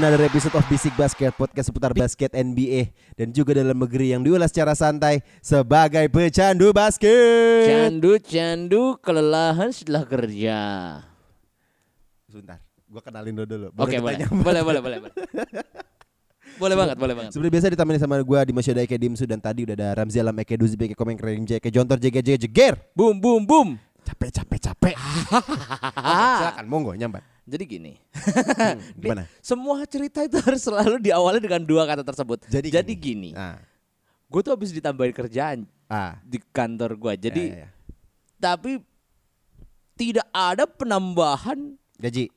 Another episode of Bisik Basket, podcast seputar basket NBA dan juga dalam negeri yang diulas secara santai sebagai pecandu basket. Candu-candu kelelahan setelah kerja. Sebentar, gua kenalin dulu dulu. Oke kita boleh. boleh, boleh, boleh, boleh. boleh banget, boleh banget. Seperti biasa ditemani sama gua di Masyoda Eke Dimsu dan tadi udah ada Ramzi Alam Eke Duzi Eke Komeng Kering Eke Jontor Jege Jege Jeger. Boom, boom, boom. Capek capek capek. Silakan monggo nyambat. Jadi gini, Gimana? semua cerita itu harus selalu diawali dengan dua kata tersebut. Jadi gini, Ah, gue tuh habis ditambahin kerjaan ah. di kantor gue. Jadi, Ya, ya, ya. tapi tidak ada penambahan. gaji.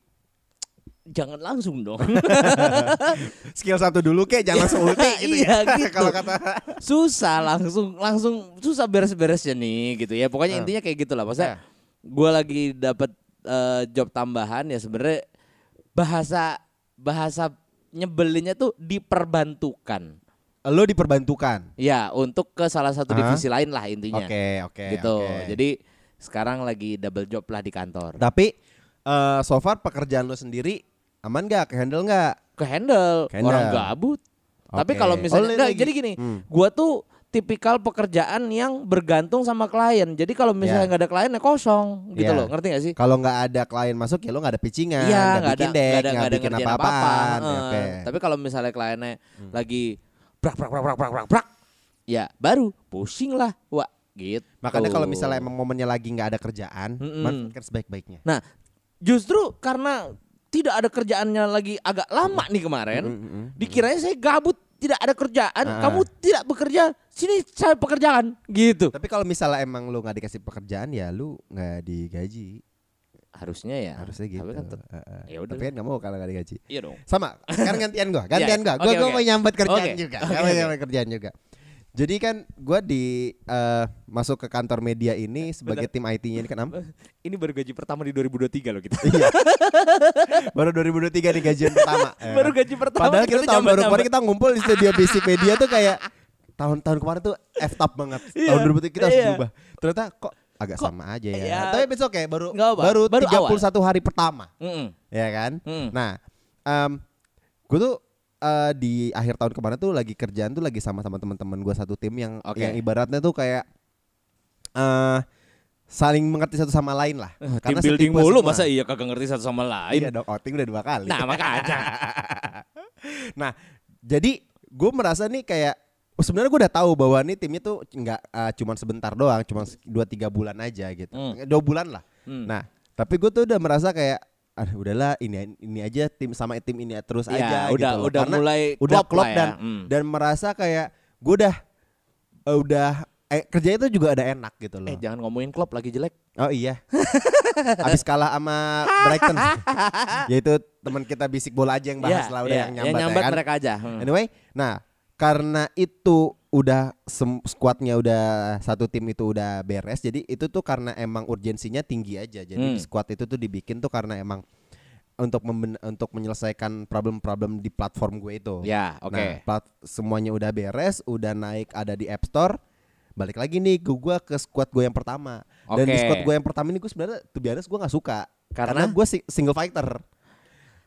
Jangan langsung dong. Skill satu dulu kek jangan langsung ulti gitu Iya, ya. gitu. Kalau kata susah langsung langsung susah beres-beresnya nih gitu ya pokoknya Ah. intinya kayak gitulah maksudnya Ya. gue lagi dapat eh, job tambahan ya sebenarnya bahasa bahasa nyebelinnya tuh diperbantukan lo diperbantukan. ya untuk ke salah satu divisi lain lah intinya Oke, oke. gitu oke. jadi sekarang lagi double job lah di kantor Tapi eh so far pekerjaan lo sendiri aman gak? Ke handle gak? ke handle, Ke handle. orang gabut tapi Oke. kalau Oh, misalnya li- nggak, lagi. jadi gini Hmm. gua tuh tipikal pekerjaan yang bergantung sama klien. Jadi kalau misalnya Ya. nggak ada klien ya kosong gitu Ya. loh. Ngerti gak sih? Kalau nggak ada klien masuk ya lo nggak ada pitchingan, Iya, nggak nggak ada bikin deck, nggak bikin apa-apaan. apa-apa. Heeh. Oke. Hmm. Tapi kalau misalnya kliennya lagi brak brak brak brak brak brak brak, ya baru pusing lah, wah gitu. Makanya kalau misalnya emang momennya lagi nggak ada kerjaan, Mm-mm. manfaatkan sebaik-baiknya. Nah, justru karena tidak ada kerjaannya lagi agak lama nih kemarin, Mm-mm. dikiranya saya gabut, tidak ada kerjaan, Ah. kamu tidak bekerja, sini saya pekerjaan, gitu. Tapi kalau misalnya emang lo nggak dikasih pekerjaan ya lu nggak digaji. Harusnya ya. Harusnya gitu. Tapi kan tet- Heeh. ya udah Tapi kan nggak mau kalau nggak digaji. iya dong. Sama, sekarang gantian gua, gantian Iya, gua. Gua oke, gua oke. mau nyambat kerjaan Oke, juga. oke, Gua mau oke. nyambat kerjaan juga. Jadi kan gua di eh, masuk ke kantor media ini sebagai tim IT-nya ini kan? Ini baru gaji pertama di 2023 loh kita. Iya. Baru 2023 nih gajian pertama. ya baru kan? gaji pertama. Padahal kita tuh tahun baru kemarin kita ngumpul di studio Basic Media tuh kayak tahun-tahun kemarin tuh F top banget. Iya, Tahun 2023 kita harus iya. berubah. Ternyata kok agak Kok, sama aja ya. ya, Tapi besok kayak baru apa, baru, baru 31 hari pertama, Mm-mm. ya kan? Mm. Nah, em gue tuh eh, di akhir tahun kemarin tuh lagi kerjaan tuh lagi sama-sama teman-teman gue satu tim yang Oke. yang ibaratnya tuh kayak eh saling mengerti satu sama lain lah. Tim building mulu semua. masa iya kagak ngerti satu sama lain. Iya dong, outing udah dua kali. Nah, makanya. nah, jadi gue merasa nih kayak oh, sebenarnya gue udah tahu bahwa nih timnya tuh nggak uh, cuman sebentar doang, cuma dua tiga bulan aja gitu, Hmm. dua bulan lah. Hmm. Nah, tapi gue tuh udah merasa kayak ah udahlah ini ini aja tim sama tim ini terus Iya, aja udah- gitu loh. udah Karena mulai udah klop klop ya. dan Hmm. dan merasa kayak gue udah eh, udah eh, kerjanya itu juga ada enak gitu loh. Eh jangan ngomongin klub lagi jelek. Oh iya. Habis kalah sama Brighton. Yaitu teman kita bisik bola aja yang bahas Iya, lah udah iya, yang nyambat, ya nyambat kan? mereka aja. Hmm. Anyway, nah karena itu udah squadnya udah satu tim itu udah beres, jadi itu tuh karena emang urgensinya tinggi aja. Jadi Hmm. squad itu tuh dibikin tuh karena emang untuk memben- untuk menyelesaikan problem-problem di platform gue itu. Ya, oke. Nah, plat- semuanya udah beres, udah naik ada di App Store. Balik lagi nih ke gue ke squad gue yang pertama. Dan di squad gue yang pertama ini gue sebenarnya tuh biasa gue nggak suka karena, Karena? gue si- single fighter.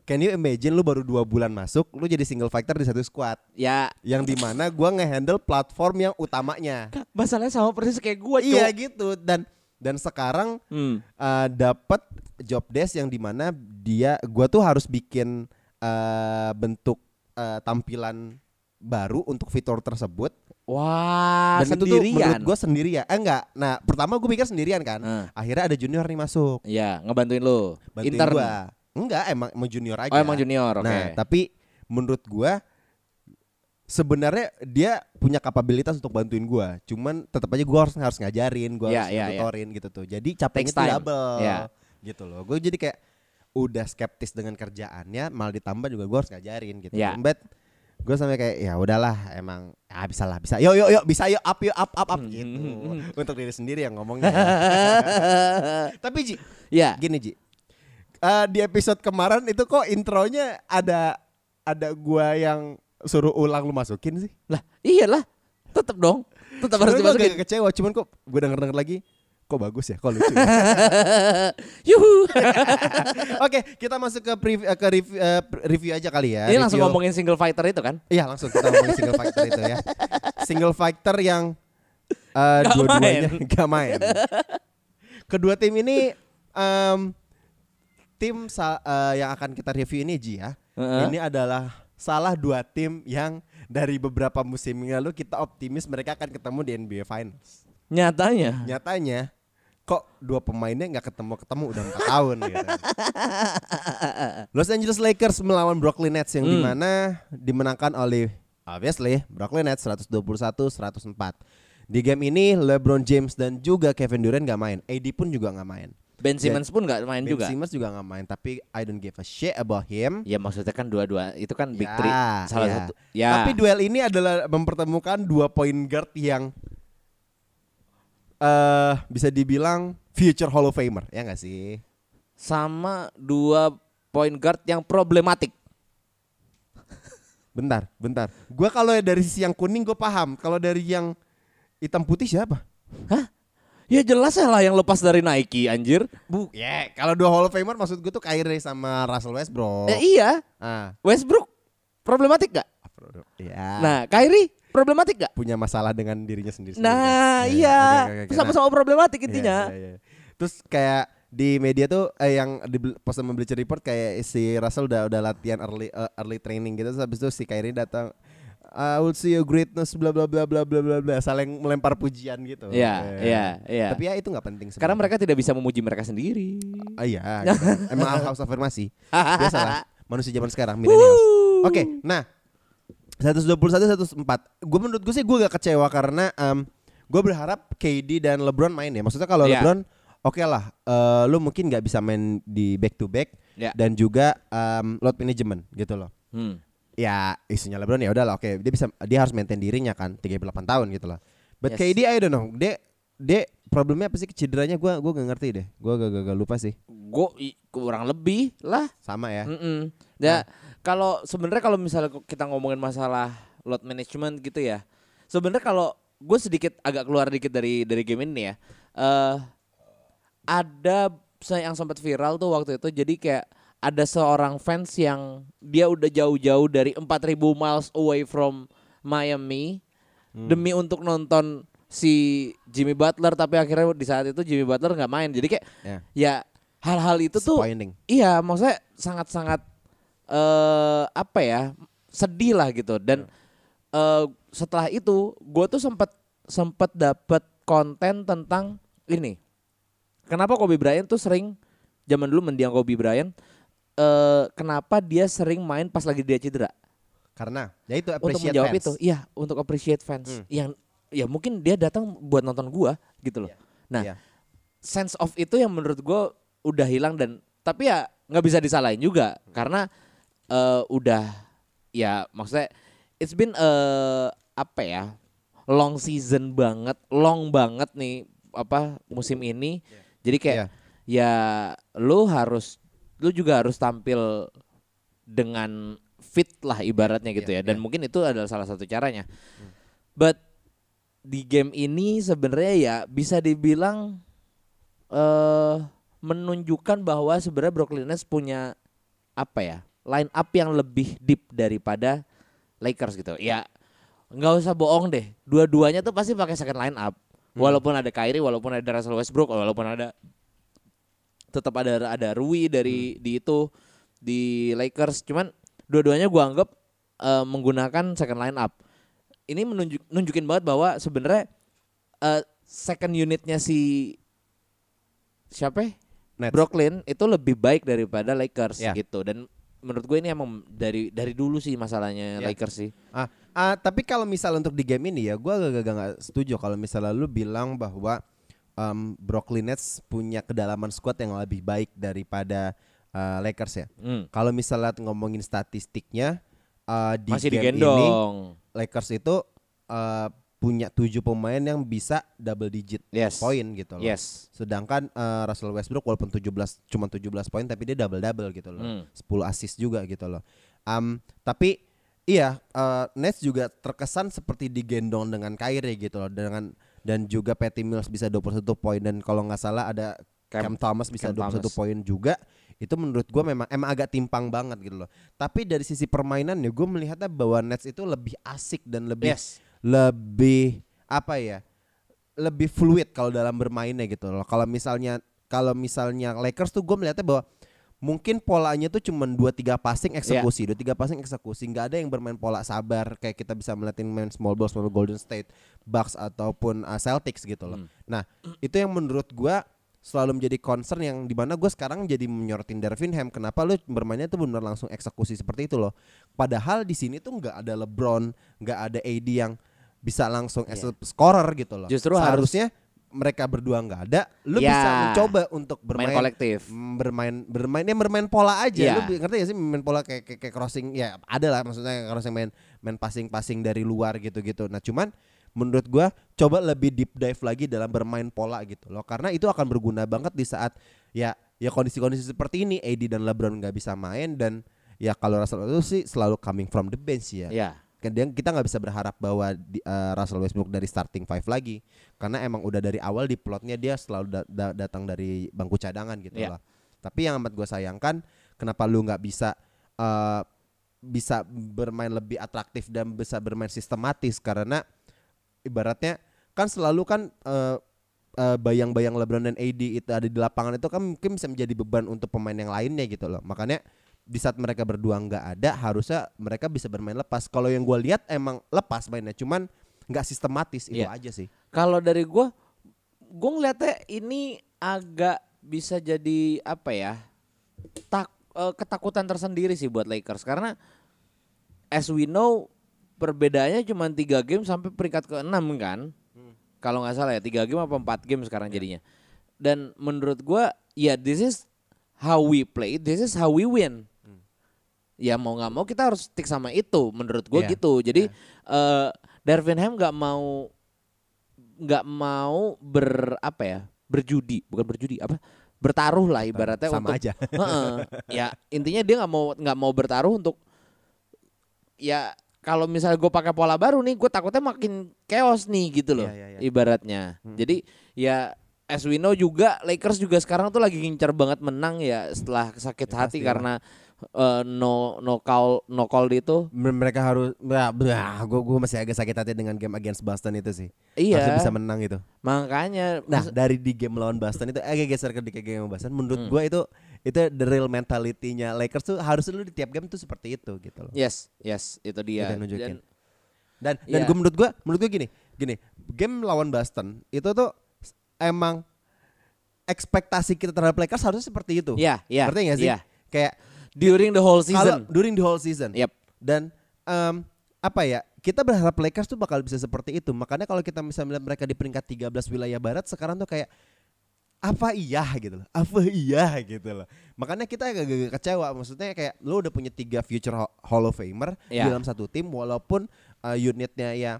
Can you imagine lu baru dua bulan masuk, lu jadi single fighter di satu squad Ya, yang di mana gue ngehandle platform yang utamanya. masalahnya sama persis kayak gua, Cuk. Iya gitu dan dan sekarang Hmm. uh, dapat job desk yang di mana dia gua tuh harus bikin uh, bentuk uh, tampilan baru untuk fitur tersebut Wah, dan itu tuh menurut sendirian. gue sendirian eh enggak nah pertama gue pikir sendirian kan Hmm. akhirnya ada junior nih masuk Iya, ngebantuin lu. bantuin Intern. gua enggak emang emang junior aja Oh, emang junior, oke. nah tapi menurut gua sebenarnya dia punya kapabilitas untuk bantuin gua. Cuman tetap aja gua harus harus ngajarin, gua Ya, harus ya, ya. tutorin gitu tuh. Jadi capeknya tuh time. double. Ya. Gitu loh. Gue jadi kayak udah skeptis dengan kerjaannya, malah ditambah juga gua harus ngajarin gitu. Ya. But gue sampai kayak ya udahlah emang ya bisa lah bisa yuk yuk yuk bisa yuk up yuk up up up gitu untuk diri sendiri yang ngomongnya tapi Ji Ya. gini Ji Eh, di episode kemarin itu kok intronya ada ada gua yang suruh ulang lu masukin sih Lah, iyalah. Tetap dong. Tetap harus dimasukin. agak kecewa cuman kok gue denger denger lagi kok bagus ya kok lucu ya? Yuhu. Oke kita masuk ke preview, ke review, eh, review aja kali ya Ini langsung Review- ngomongin single fighter itu kan? Iya langsung kita ngomongin single fighter itu ya. Single fighter yang uh, Gak dua-duanya gak main. Kedua tim ini em, tim sa- eh, yang akan kita review ini Ji ya. Heeh. Ini adalah salah dua tim yang dari beberapa musim yang lalu kita optimis mereka akan ketemu di NBA Finals. Nyatanya. Nyatanya kok dua pemainnya nggak ketemu-ketemu udah empat tahun gitu. Los Angeles Lakers melawan Brooklyn Nets yang Hmm. di mana dimenangkan oleh obviously Brooklyn Nets 121-104. Di game ini LeBron James dan juga Kevin Durant nggak main. AD pun juga nggak main. Ben Simmons pun nggak main Ben juga. Simmons juga nggak main. Tapi I don't give a shit about him. Ya maksudnya kan dua-dua itu kan big Ya, three salah ya. satu. Ya. Tapi duel ini adalah mempertemukan dua point guard yang eh bisa dibilang future Hall of Famer, ya nggak sih? sama dua point guard yang problematik. Bentar, bentar. Gua kalau dari sisi yang kuning gue paham. Kalau dari yang hitam putih siapa? Ya jelas lah yang lepas dari Nike anjir. Bu, ya kalau dua Hall of Famer maksud gue tuh Kyrie sama Russell Westbrook. Eh, iya, Ah, Westbrook problematik gak? ya. Nah, Kyrie problematik gak? punya masalah dengan dirinya sendiri. Nah, iya, sama-sama problematik intinya. Iya, Terus kayak di media tuh eh, yang di post sama Bleacher Report kayak si Russell udah udah latihan early eh, early training gitu terus habis itu si Kyrie datang I will see your greatness bla bla bla bla bla bla bla saling melempar pujian gitu. Iya, iya, iya. Tapi ya itu nggak penting Karena sebenarnya. mereka tidak bisa memuji mereka sendiri. Ah, iya, gitu. emang harus afirmasi. Biasalah manusia zaman sekarang millennials. Oke, nah 121 104. Gue menurut gue sih gue gak kecewa karena gue berharap KD dan LeBron main ya. Maksudnya kalau Iya. LeBron oke lah, eh, lu mungkin nggak bisa main di back to back Iya. dan juga em, load management gitu loh. Hmm. Ya isunya LeBron ya udahlah oke dia bisa dia harus maintain dirinya kan 38 tahun gitu loh. But Yes. KD I don't know. Dia dia problemnya apa sih cederanya gue gua gak ngerti deh. Gue gak, gak, gak lupa sih. Gue kurang lebih lah. Sama ya. Mm-mm. Ya kalau sebenarnya kalau misalnya kita ngomongin masalah load management gitu ya, sebenarnya kalau gue sedikit agak keluar dikit dari dari game ini ya, eh ada yang sempat viral tuh waktu itu, jadi kayak ada seorang fans yang dia udah jauh-jauh dari 4000 miles away from Miami demi untuk nonton si Jimmy Butler tapi akhirnya di saat itu Jimmy Butler nggak main jadi kayak Ya. ya hal-hal itu tuh. Iya, maksudnya sangat-sangat eh apa ya sedih lah gitu. Dan eh setelah itu, gue tuh sempat sempat dapat konten tentang ini. Kenapa Kobe Bryant tuh sering zaman dulu mendiang Kobe Bryant? Eh kenapa dia sering main pas lagi dia cedera? Karena ya itu Untuk appreciate menjawab fans. itu, iya untuk appreciate fans. Hmm. Yang ya mungkin dia datang buat nonton gua gitu loh. Nah, Iya. sense of itu yang menurut gue udah hilang dan tapi ya nggak bisa disalahin juga karena eh, udah ya maksudnya it's been eh apa ya long season banget long banget nih apa musim ini jadi kayak Iya. ya lu harus lu juga harus tampil dengan fit lah ibaratnya gitu Iya, ya. Dan iya. mungkin itu adalah salah satu caranya. But di game ini sebenarnya ya bisa dibilang eh menunjukkan bahwa sebenarnya Brooklyn Nets punya apa ya line up yang lebih deep daripada Lakers gitu. Ya nggak usah bohong deh. Dua-duanya tuh pasti pakai second line up. Walaupun ada Kyrie walaupun ada Russell Westbrook walaupun ada tetap ada ada Rui dari di itu di Lakers cuman dua-duanya gua anggap eh, menggunakan second line up ini menunjuk nunjukin banget bahwa sebenarnya eh, second unitnya si siapa ya? Nets. Brooklyn itu lebih baik daripada Lakers Ya. gitu dan menurut gue ini emang dari dari dulu sih masalahnya Ya. Lakers sih Ah, Ah, tapi kalau misal untuk di game ini ya, gue agak-agak nggak setuju kalau misalnya lu bilang bahwa um, Brooklyn Nets punya kedalaman squad yang lebih baik daripada uh, Lakers ya. Hmm. Kalau misalnya ngomongin statistiknya uh, di Masih game ini digendong. Lakers itu uh, punya tujuh pemain yang bisa double digit Yes. poin gitu loh. Yes. Sedangkan uh, Russell Westbrook walaupun 17 cuma 17 poin tapi dia double double gitu loh. Hmm. 10 assist juga gitu loh. Um, tapi iya uh, Nets juga terkesan seperti digendong dengan Kyrie gitu loh dengan dan juga Patty Mills bisa 21 poin dan kalau nggak salah ada Cam, Cam- Thomas bisa Cam 21 Thomas. poin juga. Itu menurut gua memang emang agak timpang banget gitu loh. Tapi dari sisi permainan ya gue melihatnya bahwa Nets itu lebih asik dan lebih Yes. lebih apa ya lebih fluid kalau dalam bermainnya gitu loh kalau misalnya kalau misalnya Lakers tuh gue melihatnya bahwa mungkin polanya tuh cuma dua tiga passing eksekusi dua tiga passing eksekusi. Nggak ada yang bermain pola sabar kayak kita bisa melihatin main small ball small ball Golden State Bucks ataupun uh, Celtics gitu loh. Nah itu yang menurut gue selalu menjadi concern yang di mana gue sekarang jadi menyorotin Darvin Ham kenapa lu bermainnya tuh benar langsung eksekusi seperti itu loh. Padahal di sini tuh nggak ada LeBron nggak ada AD yang bisa langsung as a scorer gitu loh. Justru harus- seharusnya mereka berdua nggak ada lu Ya. bisa mencoba untuk bermain Main kolektif. mm, bermain bermainnya bermain pola aja Ya. lu ngerti gak sih main pola kayak, kayak, kayak crossing ya ada lah maksudnya crossing main main passing passing dari luar gitu gitu nah cuman menurut gua coba lebih deep dive lagi dalam bermain pola gitu loh karena itu akan berguna banget di saat ya ya kondisi-kondisi seperti ini AD dan LeBron nggak bisa main dan ya kalau Russell itu sih selalu coming from the bench ya Ya. Kadang kita nggak bisa berharap bahwa di- eh, Russell Westbrook dari starting five lagi karena emang udah dari awal di plotnya dia selalu da- da- datang dari bangku cadangan gitu Iya. lah. Tapi yang amat gue sayangkan kenapa lu nggak bisa eh, bisa bermain lebih atraktif dan bisa bermain sistematis karena ibaratnya kan selalu kan eh, eh, bayang-bayang LeBron dan AD itu ada di lapangan itu kan mungkin bisa menjadi beban untuk pemain yang lainnya gitu loh. Makanya di saat mereka berdua nggak ada harusnya mereka bisa bermain lepas. Kalau yang gue lihat emang lepas mainnya, cuman nggak sistematis itu Iya. aja sih. Kalau dari gua gua ngeliatnya ini agak bisa jadi apa ya? Tak eh, ketakutan tersendiri sih buat Lakers karena as we know perbedaannya cuma tiga game sampai peringkat ke-6 kan. Kalau nggak salah ya tiga game apa empat game sekarang jadinya. Dan menurut gua ya this is how we play, this is how we win. Ya mau nggak mau kita harus stick sama itu menurut gue Iya, gitu. Jadi eh Darvin Ham nggak mau nggak mau ber apa ya berjudi bukan berjudi apa bertaruh lah ibaratnya Sama untuk aja. Heeh. ya intinya dia nggak mau nggak mau bertaruh untuk ya kalau misalnya gue pakai pola baru nih gue takutnya makin chaos nih gitu loh Iya, iya, iya. ibaratnya jadi ya as we know juga Lakers juga sekarang tuh lagi ngincar banget menang ya setelah sakit Ya, hati karena eh, no no call no call itu Mereka harus, bah, gue gue masih agak sakit hati dengan game against Boston itu sih. iya Harusnya bisa menang itu. makanya Nah dari di game lawan Boston itu agak geser ke di game lawan Boston. Menurut Hmm. gua itu itu the real mentality-nya Lakers tuh harusnya lu di tiap game tuh seperti itu gitu loh. yes yes itu dia nunjukin. Dan- Dan dan Iya. gua menurut gua menurut gua gini, gini, game lawan Boston itu tuh emang ekspektasi kita terhadap Lakers harusnya seperti itu. Iya, iya, Ngerti gak sih? iya. Kayak during the whole kalau season during the whole season. Yep. Dan em, apa ya? Kita berharap Lakers tuh bakal bisa seperti itu. Makanya kalau kita misalnya melihat mereka di peringkat 13 wilayah barat sekarang tuh kayak apa iya gitu loh. Apa iya gitu loh. Makanya kita agak-agak kecewa. Maksudnya kayak lu udah punya tiga future Hall of Famer di Iya. dalam satu tim walaupun uh, unitnya ya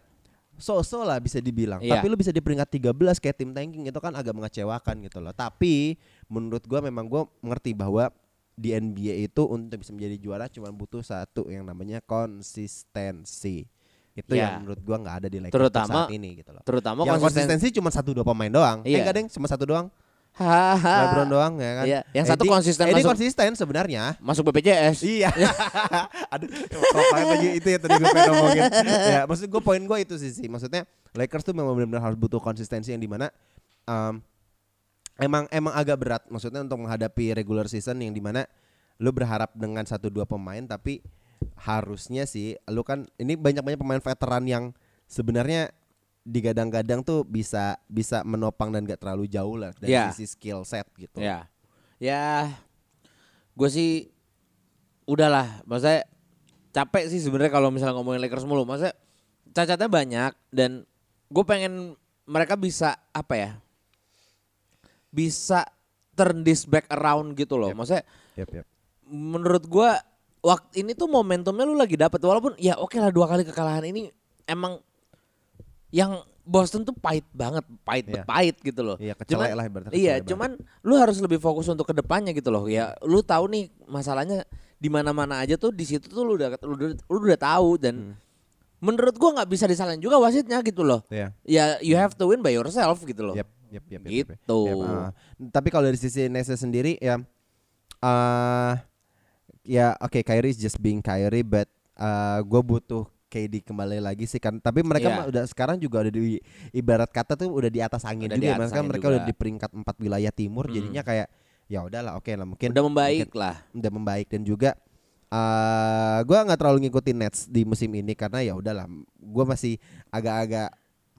so-so lah bisa dibilang. Iya. Tapi lu bisa di peringkat 13 kayak tim tanking itu kan agak mengecewakan gitu loh. Tapi menurut gua memang gua mengerti bahwa di NBA itu untuk bisa menjadi juara cuma butuh satu yang namanya konsistensi. Itu Ya. yang menurut gua nggak ada di Lakers Terutama- saat ini gitu loh. terutama yang konsisten konsistensi cuma satu dua pemain doang. Eh Iya. enggak deng, cuma satu doang. LeBron doang ya kan. Iya, yang satu Eddie- konsisten masuk- konsisten sebenarnya. masuk BPJS Iya. Aduh, kalau lagi itu ya tadi gue pengen ngomongin. ya, maksud gue poin gue itu sih sih. Maksudnya Lakers tuh memang benar-benar harus butuh konsistensi yang di mana em, emang emang agak berat. Maksudnya untuk menghadapi regular season yang di mana lu berharap dengan satu dua pemain tapi harusnya sih lu kan ini banyak-banyak pemain veteran yang sebenarnya digadang-gadang tuh bisa bisa menopang dan gak terlalu jauh lah dari Iya. sisi skill set gitu. Ya, ya, gue sih udahlah. Maksudnya capek sih sebenarnya kalau misalnya ngomongin Lakers mulu. Maksudnya cacatnya banyak dan gue pengen mereka bisa apa ya bisa turn this back around gitu loh maksudnya Yep, yep. menurut gua waktu ini tuh momentumnya lu lagi dapet walaupun ya oke lah dua kali kekalahan ini emang yang Boston tuh pahit banget, pahit Iya. pahit gitu loh. Iya, kecelek Cuman- lah ibaratnya, Iya, cuman lu harus lebih fokus untuk ke depannya gitu loh. Ya, lu tahu nih masalahnya di mana-mana aja tuh di situ tuh lu udah lu udah, lu udah tahu dan menurut gua nggak bisa disalahin juga wasitnya gitu loh. Iya. Ya, you have to win by yourself gitu loh. Yep, yep, yep, yep, yep, yep. Gitu. Yep, ah. tapi kalau dari sisi Nets sendiri ya eh ya oke Kyrie is just being Kyrie but eh gue butuh KD kembali lagi sih kan tapi mereka mah udah sekarang juga udah di ibarat kata tuh udah di atas angin Udah juga ya atas mereka angin mereka juga. udah di peringkat empat wilayah timur jadinya kayak ya udahlah oke lah mungkin Udah membaik mungkin lah. udah membaik dan juga eh gue nggak terlalu ngikutin Nets di musim ini karena ya udahlah gue masih agak-agak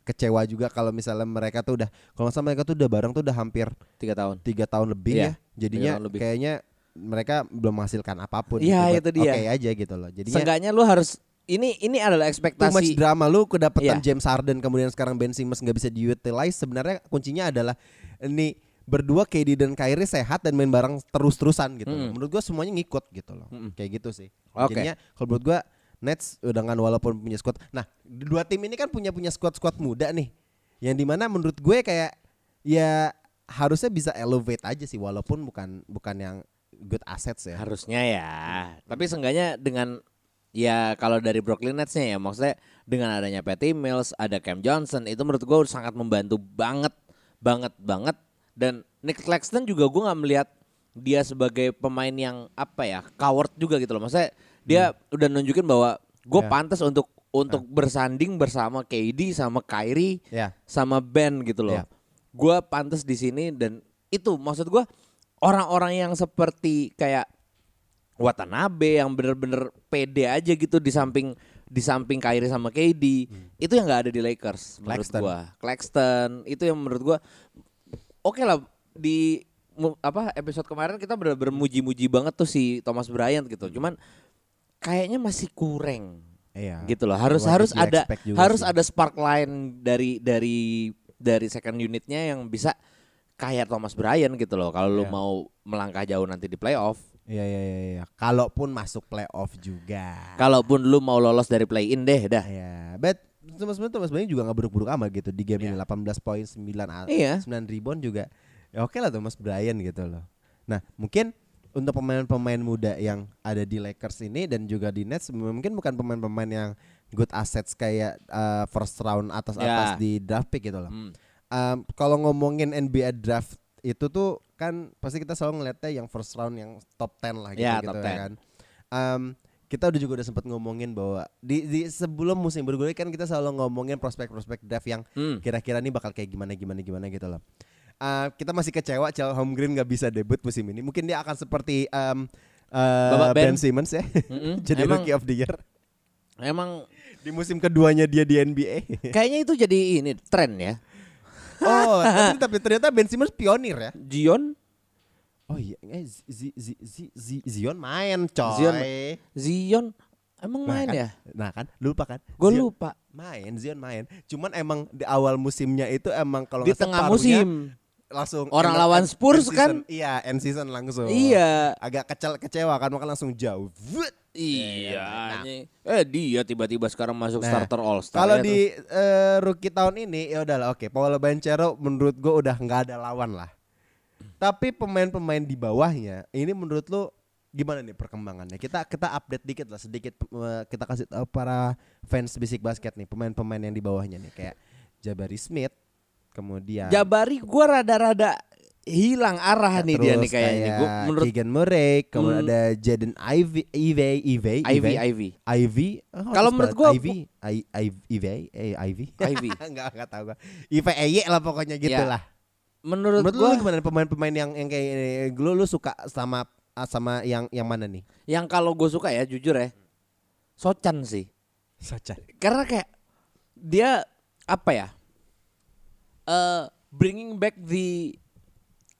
kecewa juga kalau misalnya mereka tuh udah kalau salah mereka tuh udah bareng tuh udah hampir Tiga tahun. tiga tahun lebih Iya, ya jadinya lebih. kayaknya mereka belum menghasilkan apa pun Iya, gitu, itu dia. oke aja gitu loh jadinya Seenggaknya lu harus ini ini adalah too much ekspektasi drama lu kedapetan Iya. James Harden kemudian sekarang Ben Simmons nggak bisa diutilize sebenarnya kuncinya adalah ini berdua KD dan Kyrie sehat dan main bareng terus-terusan gitu. Mm. menurut gua semuanya ngikut gitu loh Mm-mm. kayak gitu sih Oke. jadinya kalau menurut gua Nets kan walaupun punya squad. Nah dua tim ini kan punya punya squad squad muda nih. Yang di mana menurut gue kayak ya harusnya bisa elevate aja sih walaupun bukan bukan yang good assets ya. Harusnya ya. Tapi seenggaknya dengan ya kalau dari Brooklyn Nets-nya ya maksudnya dengan adanya Patty Mills, ada Cam Johnson itu menurut gue sangat membantu banget banget banget. Dan Nick Claxton juga gue nggak melihat dia sebagai pemain yang apa ya coward juga gitu loh. Maksudnya dia udah nunjukin bahwa gue Ya. pantas untuk untuk bersanding bersama KD sama Kyrie ya sama Ben gitu loh. Iya. Gua pantas di sini dan itu maksud gua orang-orang yang seperti kayak Watanabe yang bener-bener pede aja gitu di samping di samping Kyrie sama KD itu yang nggak ada di Lakers menurut Hmm. Claxton. itu yang menurut gua oke lah di apa episode kemarin kita bener-bener muji-muji banget tuh si Thomas Bryant gitu. Cuman kayaknya masih kurang iya gitu loh harus What harus ada harus sih. ada spark line dari dari dari second unitnya yang bisa kayak Thomas Bryant gitu loh kalau lu Iya. mau melangkah jauh nanti di playoff Iya iya iya iya. Kalaupun masuk playoff juga. kalaupun lu mau lolos dari play in deh dah Iya, but Thomas Bryant Thomas Bryant juga nggak buruk-buruk amat gitu di game ini 18 poin 9 a- Iya. 9 rebound juga. Ya oke lah Thomas Bryant gitu loh. Nah, mungkin untuk pemain-pemain muda yang ada di Lakers ini dan juga di Nets mungkin bukan pemain-pemain yang good assets kayak uh, first round atas-atas di draft pick gitu loh. Hmm. Um, kalau ngomongin NBA draft itu tuh kan pasti kita selalu ngeliatnya yang first round yang top 10 lah gitu, Ya, gitu top ya 10. kan. Um, kita udah juga udah sempat ngomongin bahwa di, di sebelum musim bergulir kan kita selalu ngomongin prospek-prospek draft yang Hmm. kira-kira nih bakal kayak gimana gimana gimana gitu loh. Uh, kita masih kecewa Cal Holmgren nggak bisa debut musim ini. Mungkin dia akan seperti um, uh, Bapak Ben. ben. Simmons ya. Jadi Emang- rookie of the year emang di musim keduanya dia di NBA. kayaknya itu jadi ini tren ya oh, tapi, tapi ternyata Ben Simmons pionir ya. Zion Oh iya, eh, Z, Z, Z, Z, Zion main coy. Zion Zion emang Nah, main kan, ya Nah kan, lupa kan? gue lupa Main, Zion main. Cuman emang di awal musimnya itu emang kalau di tengah musim langsung Orang end- lawan Spurs end kan? season. Iya, end season langsung. iya Agak kecel kecewa kan, maka langsung jauh. Vut. Iya, Nah. anjing. eh dia tiba-tiba sekarang masuk Nah, starter All Star. Kalau di eh, rookie tahun ini ya udahlah oke. Paolo Banchero menurut gue udah nggak ada lawan lah. Tapi pemain-pemain di bawahnya ini menurut lu gimana nih perkembangannya? Kita kita update dikit lah sedikit eh, kita kasih tahu para fans bisik basket nih pemain-pemain yang di bawahnya nih kayak Jabari Smith, kemudian Jabari gua rada-rada hilang arah nih dia nih kayaknya. kayak Gua menurut Keegan Murray, kemudian Hmm. ada Jaden Ivy, Ivy, Ivy, Ivy Ivy. Ivy. Oh, Kalau menurut gua-? Ivy, I, I- Ivy, eh, Ivy. Ivy. enggak enggak tahu gua. Ivy Eye lah pokoknya gitu Ya, lah. Menurut, Menurut gua lu gimana pemain-pemain yang yang kayak ini? lu lu suka sama sama yang yang mana nih? yang kalau gue suka ya jujur ya. Socan sih. Sacha. Karena kayak dia apa ya? Eh bringing back the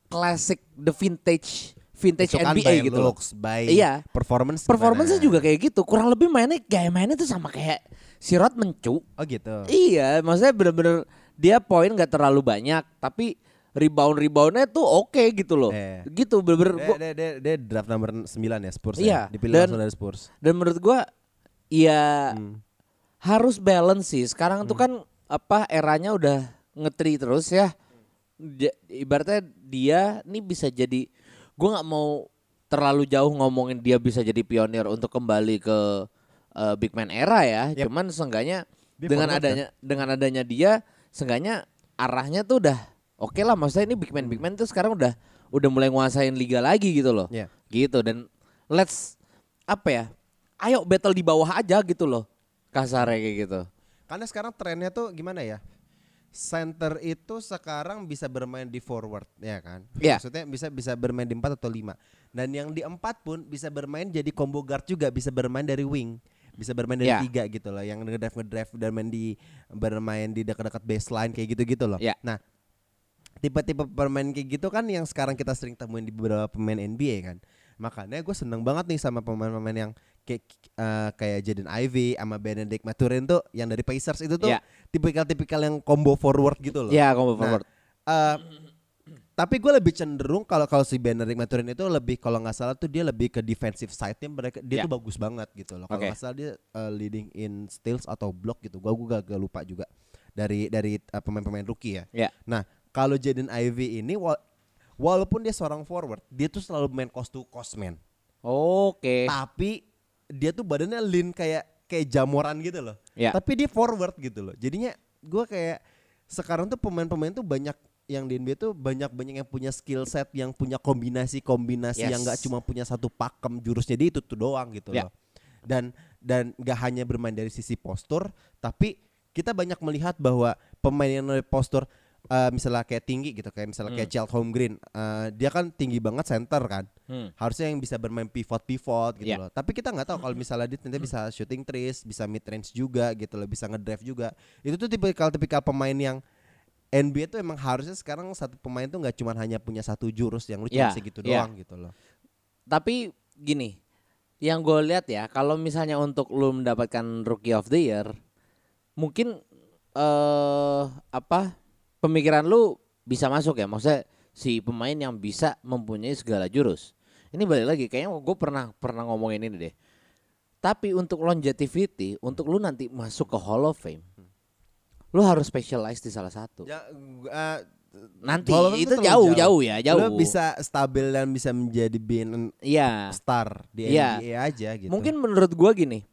classic the vintage vintage Itu kan NBA by gitu looks, by Iya. performance. Performance-nya gimana? juga kayak gitu. Kurang lebih mainnya gaya mainnya tuh sama kayak si Rod mencu. Oh gitu. Iya, maksudnya bener-bener dia poin nggak terlalu banyak, tapi rebound reboundnya tuh oke gitu loh. Eh. Gitu bener-bener. Dia, dia, dia, dia draft nomor 9 ya Spurs Iya, ya. Dipilih dan- langsung dari Spurs. dan menurut gua ya Hmm. harus balance sih. Sekarang tuh kan apa eranya udah ngetri terus ya. Dia- ibaratnya dia nih bisa jadi gua nggak mau terlalu jauh ngomongin dia bisa jadi pionir untuk kembali ke eh, big man era ya. Yep. Cuman seenggaknya Dia dengan forward, kan? adanya dengan adanya dia seenggaknya arahnya tuh udah oke lah maksudnya ini big man big man tuh sekarang udah udah mulai nguasain liga lagi gitu loh. Iya. Gitu dan let's apa ya? Ayo battle di bawah aja gitu loh. Kasarnya kayak gitu. Karena sekarang trennya tuh gimana ya? Center itu sekarang bisa bermain di forward, ya kan? Iya. Maksudnya bisa bisa bermain di 4 atau 5. Dan yang di 4 pun bisa bermain jadi combo guard juga, bisa bermain dari wing. Bisa bermain dari Iya. tiga gitu loh, yang ngedrive ngedrive dan main di bermain di dekat-dekat baseline kayak gitu-gitu loh. Iya. Nah, tipe-tipe pemain kayak gitu kan yang sekarang kita sering temuin di beberapa pemain NBA kan. Makanya gue seneng banget nih sama pemain-pemain yang kayak eh, kayak Jaden Ivey sama Benedict Mathurin tuh yang dari Pacers itu tuh Iya. tipikal-tipikal yang combo forward gitu loh. Ya, combo Nah, forward. eh, tapi gue lebih cenderung kalau kalau si Benedict Mathurin itu lebih kalau nggak salah tuh dia lebih ke defensive side-nya mereka dia Ya. tuh bagus banget gitu loh. Kalau Oke. nggak salah dia eh, leading in steals atau block gitu. Gua gua gak, lupa juga dari dari eh, pemain-pemain rookie ya. Ya. Nah, kalau Jaden Ivey ini wa- walaupun dia seorang forward, dia tuh selalu main cost to cost man. Oke. Tapi dia tuh badannya lean kayak kayak jamoran gitu loh. Ya. Tapi dia forward gitu loh. Jadinya gua kayak sekarang tuh pemain-pemain tuh banyak yang di NBA tuh banyak-banyak yang punya skill set, yang punya kombinasi-kombinasi Yes. yang nggak cuma punya satu pakem jurusnya dia itu tuh doang gitu Ya. loh. Dan dan nggak hanya bermain dari sisi postur, tapi kita banyak melihat bahwa pemain yang dari postur eh, misalnya kayak tinggi gitu kayak misalnya kayak Chelt Holmgren eh, dia kan tinggi banget center kan Hmm. harusnya yang bisa bermain pivot pivot gitu Iya. loh tapi kita nggak tahu kalau misalnya dia ternyata bisa shooting threes bisa mid range juga gitu loh bisa ngedrive juga itu tuh tipikal tipikal pemain yang NBA tuh emang harusnya sekarang satu pemain tuh nggak cuma hanya punya satu jurus yang lu cuma Iya, segitu iya. doang gitu loh Tapi gini, yang gue lihat ya, kalau misalnya untuk lu mendapatkan Rookie of the Year, mungkin eh apa pemikiran lu bisa masuk ya, maksudnya si pemain yang bisa mempunyai segala jurus. Ini balik lagi, kayaknya gue pernah pernah ngomongin ini deh. Tapi untuk longevity, untuk lu nanti masuk ke Hall of Fame, lu harus specialize di salah satu. ya eh, Nanti itu jauh, jauh ya, jauh. lu bisa stabil dan bisa menjadi bin Iya. star di Iya. NBA aja gitu Mungkin menurut gua gini.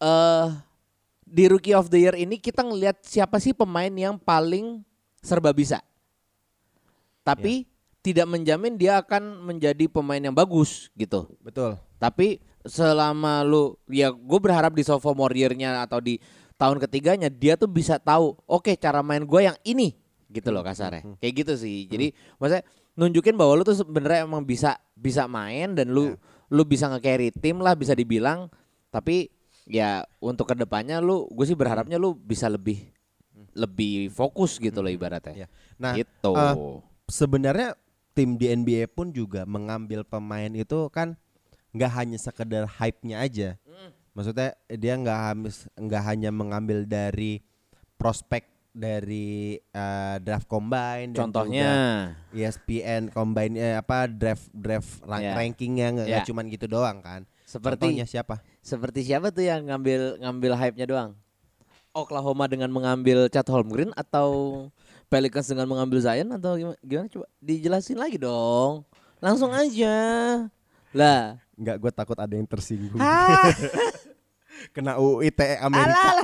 Eh di Rookie of the Year ini kita ngelihat siapa sih pemain yang paling serba bisa. Tapi tidak menjamin dia akan menjadi pemain yang bagus gitu. betul Tapi selama lu ya gue berharap di sophomore year-nya atau di tahun ketiganya dia tuh bisa tahu oke cara main gue yang ini gitu loh kasarnya. Kayak gitu sih. Jadi maksudnya nunjukin bahwa lu tuh sebenarnya emang bisa bisa main dan lu lu bisa nge-carry tim lah bisa dibilang. Tapi ya untuk ke depannya lu gue sih berharapnya lu bisa lebih lebih fokus gitu loh ibaratnya. ya nah gitu. eh, sebenarnya tim di NBA pun juga mengambil pemain itu kan nggak hanya sekedar hype-nya aja. Maksudnya dia nggak hamis nggak hanya mengambil dari prospek dari eh, draft combine Contohnya ESPN combine eh, apa draft draft rank Ya. rankingnya nggak Ya. cuman gitu doang kan. seperti Contohnya siapa? Seperti siapa tuh yang ngambil ngambil hype-nya doang? Oklahoma dengan mengambil Chad Holmgren atau Pelicans dengan mengambil Zion atau gimana? Gimana coba dijelasin lagi dong. Langsung aja. Lah. Nggak gue takut ada yang tersinggung. Hah. Kena UU ITE Amerika.